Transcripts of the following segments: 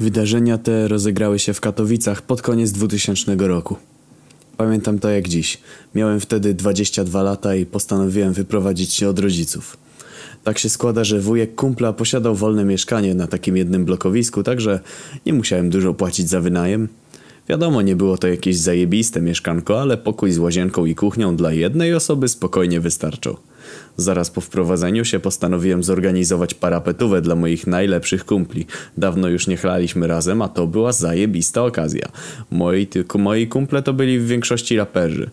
Wydarzenia te rozegrały się w Katowicach pod koniec 2000 roku. Pamiętam to jak dziś. Miałem wtedy 22 lata i postanowiłem wyprowadzić się od rodziców. Tak się składa, że wujek kumpla posiadał wolne mieszkanie na takim jednym blokowisku, także nie musiałem dużo płacić za wynajem. Wiadomo, nie było to jakieś zajebiste mieszkanko, ale pokój z łazienką i kuchnią dla jednej osoby spokojnie wystarczał. Zaraz po wprowadzeniu się postanowiłem zorganizować parapetówę dla moich najlepszych kumpli. Dawno już nie chlaliśmy razem, a to była zajebista okazja. Moi, tylko moi kumple to byli w większości raperzy.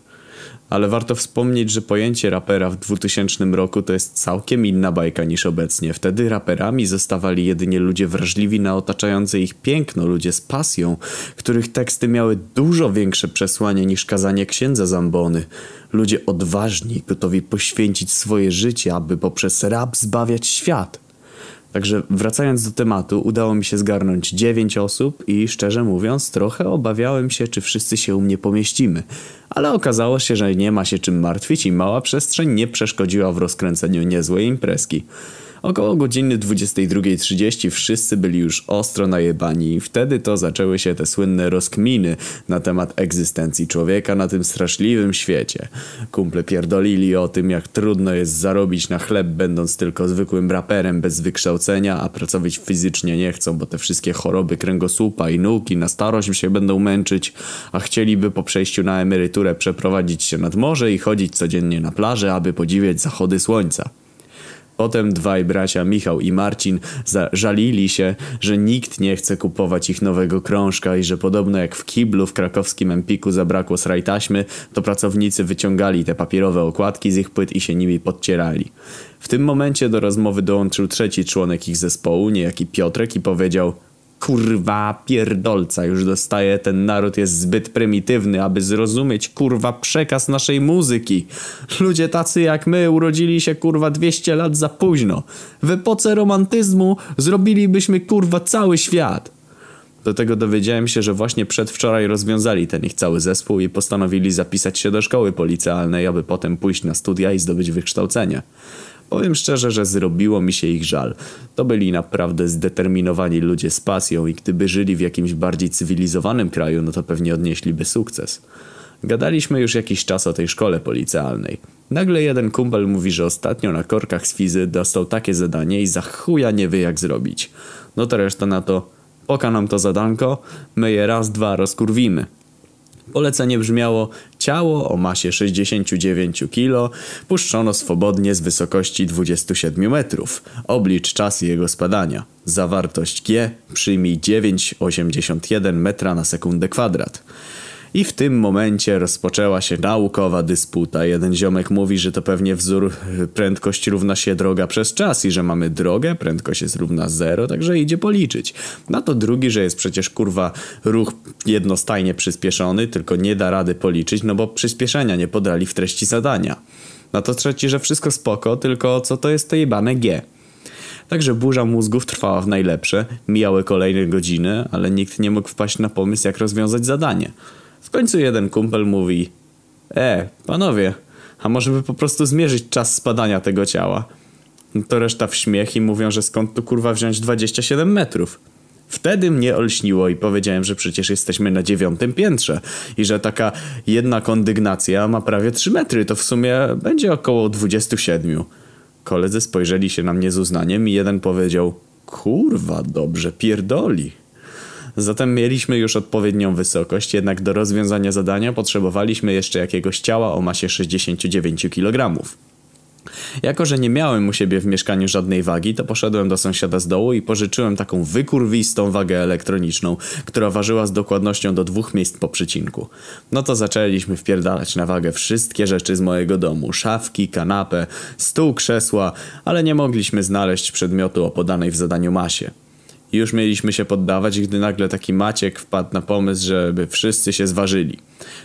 Ale warto wspomnieć, że pojęcie rapera w 2000 roku to jest całkiem inna bajka niż obecnie. Wtedy raperami zostawali jedynie ludzie wrażliwi na otaczające ich piękno, ludzie z pasją, których teksty miały dużo większe przesłanie niż kazanie księdza Zambony. Ludzie odważni, gotowi poświęcić swoje życie, aby poprzez rap zbawiać świat. Także wracając do tematu, udało mi się zgarnąć 9 osób i szczerze mówiąc, trochę obawiałem się, czy wszyscy się u mnie pomieścimy. Ale okazało się, że nie ma się czym martwić i mała przestrzeń nie przeszkodziła w rozkręceniu niezłej imprezki. Około godziny 22.30 wszyscy byli już ostro najebani i wtedy to zaczęły się te słynne rozkminy na temat egzystencji człowieka na tym straszliwym świecie. Kumple pierdolili o tym, jak trudno jest zarobić na chleb będąc tylko zwykłym raperem bez wykształcenia, a pracować fizycznie nie chcą, bo te wszystkie choroby kręgosłupa i nóg i na starość się będą męczyć, a chcieliby po przejściu na emeryturę przeprowadzić się nad morze i chodzić codziennie na plażę, aby podziwiać zachody słońca. Potem dwaj bracia Michał i Marcin żalili się, że nikt nie chce kupować ich nowego krążka i że podobno jak w kiblu w krakowskim Empiku zabrakło sraj taśmy, to pracownicy wyciągali te papierowe okładki z ich płyt i się nimi podcierali. W tym momencie do rozmowy dołączył trzeci członek ich zespołu, niejaki Piotrek i powiedział Kurwa pierdolca już dostaje, ten naród jest zbyt prymitywny, aby zrozumieć kurwa przekaz naszej muzyki. Ludzie tacy jak my urodzili się kurwa 200 lat za późno. W epoce romantyzmu zrobilibyśmy kurwa cały świat. Do tego dowiedziałem się, że właśnie przedwczoraj rozwiązali ten ich cały zespół i postanowili zapisać się do szkoły policealnej, aby potem pójść na studia i zdobyć wykształcenie. Powiem szczerze, że zrobiło mi się ich żal. To byli naprawdę zdeterminowani ludzie z pasją i gdyby żyli w jakimś bardziej cywilizowanym kraju, no to pewnie odnieśliby sukces. Gadaliśmy już jakiś czas o tej szkole policealnej. Nagle jeden kumpel mówi, że ostatnio na korkach z fizy dostał takie zadanie i za chuja nie wie jak zrobić. No to reszta na to, poka nam to zadanko, my je raz, dwa rozkurwimy. Polecenie brzmiało ciało o masie 69 kg puszczono swobodnie z wysokości 27 metrów. Oblicz czas jego spadania. Zawartość G przyjmij 9,81 metra na sekundę kwadrat. I w tym momencie rozpoczęła się naukowa dysputa. Jeden ziomek mówi, że to pewnie wzór prędkość równa się droga przez czas i że mamy drogę, prędkość jest równa zero, także idzie policzyć. Na to drugi, że jest przecież kurwa ruch jednostajnie przyspieszony, tylko nie da rady policzyć, no bo przyspieszenia nie podali w treści zadania. Na to trzeci, że wszystko spoko, tylko co to jest to jebane G. Także burza mózgów trwała w najlepsze, mijały kolejne godziny, ale nikt nie mógł wpaść na pomysł jak rozwiązać zadanie. Końcu jeden kumpel mówi E, panowie, a może by po prostu zmierzyć czas spadania tego ciała? To reszta w śmiech i mówią, że skąd tu kurwa wziąć 27 metrów. Wtedy mnie olśniło i powiedziałem, że przecież jesteśmy na dziewiątym piętrze i że taka jedna kondygnacja ma prawie 3 metry, to w sumie będzie około 27. Koledzy spojrzeli się na mnie z uznaniem i jeden powiedział Kurwa, dobrze pierdoli. Zatem mieliśmy już odpowiednią wysokość, jednak do rozwiązania zadania potrzebowaliśmy jeszcze jakiegoś ciała o masie 69 kg. Jako, że nie miałem u siebie w mieszkaniu żadnej wagi, to poszedłem do sąsiada z dołu i pożyczyłem taką wykurwistą wagę elektroniczną, która ważyła z dokładnością do dwóch miejsc po przycinku. No to zaczęliśmy wpierdalać na wagę wszystkie rzeczy z mojego domu. Szafki, kanapę, stół, krzesła, ale nie mogliśmy znaleźć przedmiotu o podanej w zadaniu masie. I już mieliśmy się poddawać, gdy nagle taki Maciek wpadł na pomysł, żeby wszyscy się zważyli.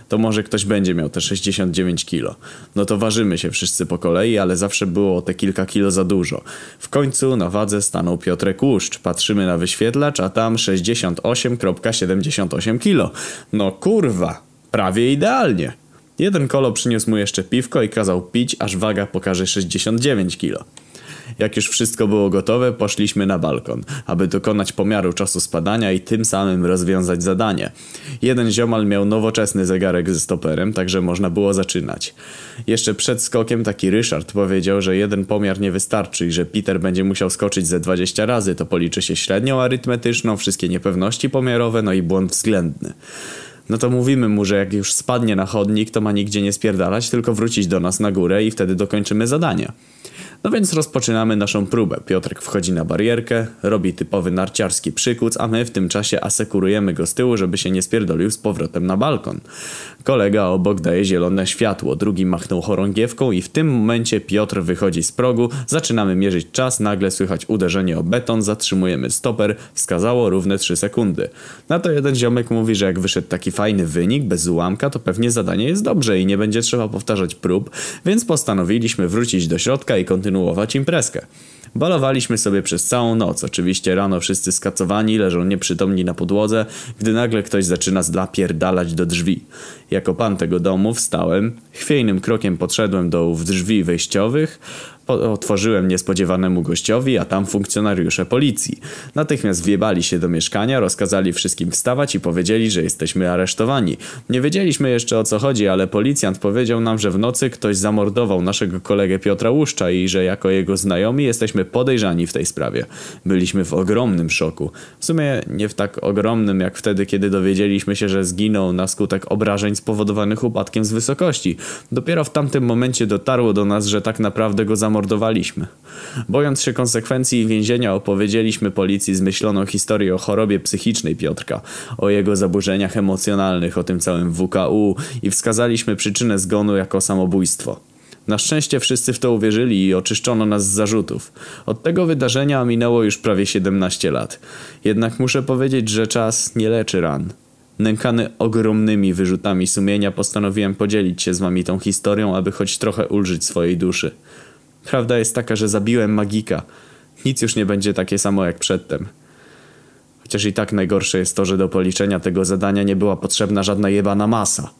To może ktoś będzie miał te 69 kilo. No to ważymy się wszyscy po kolei, ale zawsze było te kilka kilo za dużo. W końcu na wadze stanął Piotrek Łuszcz. Patrzymy na wyświetlacz, a tam 68,78 kilo. No kurwa, prawie idealnie. Jeden kolo przyniósł mu jeszcze piwko i kazał pić, aż waga pokaże 69 kilo. Jak już wszystko było gotowe, poszliśmy na balkon, aby dokonać pomiaru czasu spadania i tym samym rozwiązać zadanie. Jeden ziomal miał nowoczesny zegarek ze stoperem, także można było zaczynać. Jeszcze przed skokiem taki Ryszard powiedział, że jeden pomiar nie wystarczy i że Peter będzie musiał skoczyć ze 20 razy, to policzy się średnią arytmetyczną, wszystkie niepewności pomiarowe, no i błąd względny. No to mówimy mu, że jak już spadnie na chodnik, to ma nigdzie nie spierdalać, tylko wrócić do nas na górę i wtedy dokończymy zadanie. No więc rozpoczynamy naszą próbę. Piotrek wchodzi na barierkę, robi typowy narciarski przykuc, a my w tym czasie asekurujemy go z tyłu, żeby się nie spierdolił z powrotem na balkon. Kolega obok daje zielone światło, drugi machnął chorągiewką i w tym momencie Piotr wychodzi z progu, zaczynamy mierzyć czas, nagle słychać uderzenie o beton, zatrzymujemy stoper, wskazało równe 3 sekundy. Na to jeden ziomek mówi, że jak wyszedł taki fajny wynik, bez ułamka, to pewnie zadanie jest dobrze i nie będzie trzeba powtarzać prób, więc postanowiliśmy wrócić do środka i kontynuować imprezkę. Balowaliśmy sobie przez całą noc. Oczywiście rano wszyscy skacowani, leżą nieprzytomni na podłodze, gdy nagle ktoś zaczyna zlapierdalać do drzwi. Jako pan tego domu wstałem, chwiejnym krokiem podszedłem do drzwi wejściowych, otworzyłem niespodziewanemu gościowi, a tam funkcjonariusze policji. Natychmiast wjebali się do mieszkania, rozkazali wszystkim wstawać i powiedzieli, że jesteśmy aresztowani. Nie wiedzieliśmy jeszcze o co chodzi, ale policjant powiedział nam, że w nocy ktoś zamordował naszego kolegę Piotra Łuszcza i że jako jego znajomi jesteśmy podejrzani w tej sprawie. Byliśmy w ogromnym szoku. W sumie nie w tak ogromnym jak wtedy, kiedy dowiedzieliśmy się, że zginął na skutek obrażeń spowodowanych upadkiem z wysokości. Dopiero w tamtym momencie dotarło do nas, że tak naprawdę go zamordowano zamordowaliśmy. Bojąc się konsekwencji więzienia opowiedzieliśmy policji zmyśloną historię o chorobie psychicznej Piotrka, o jego zaburzeniach emocjonalnych, o tym całym WKU i wskazaliśmy przyczynę zgonu jako samobójstwo. Na szczęście wszyscy w to uwierzyli i oczyszczono nas z zarzutów. Od tego wydarzenia minęło już prawie 17 lat. Jednak muszę powiedzieć, że czas nie leczy ran. Nękany ogromnymi wyrzutami sumienia postanowiłem podzielić się z wami tą historią, aby choć trochę ulżyć swojej duszy. Prawda jest taka, że zabiłem magika. Nic już nie będzie takie samo jak przedtem. Chociaż i tak najgorsze jest to, że do policzenia tego zadania nie była potrzebna żadna jebana masa.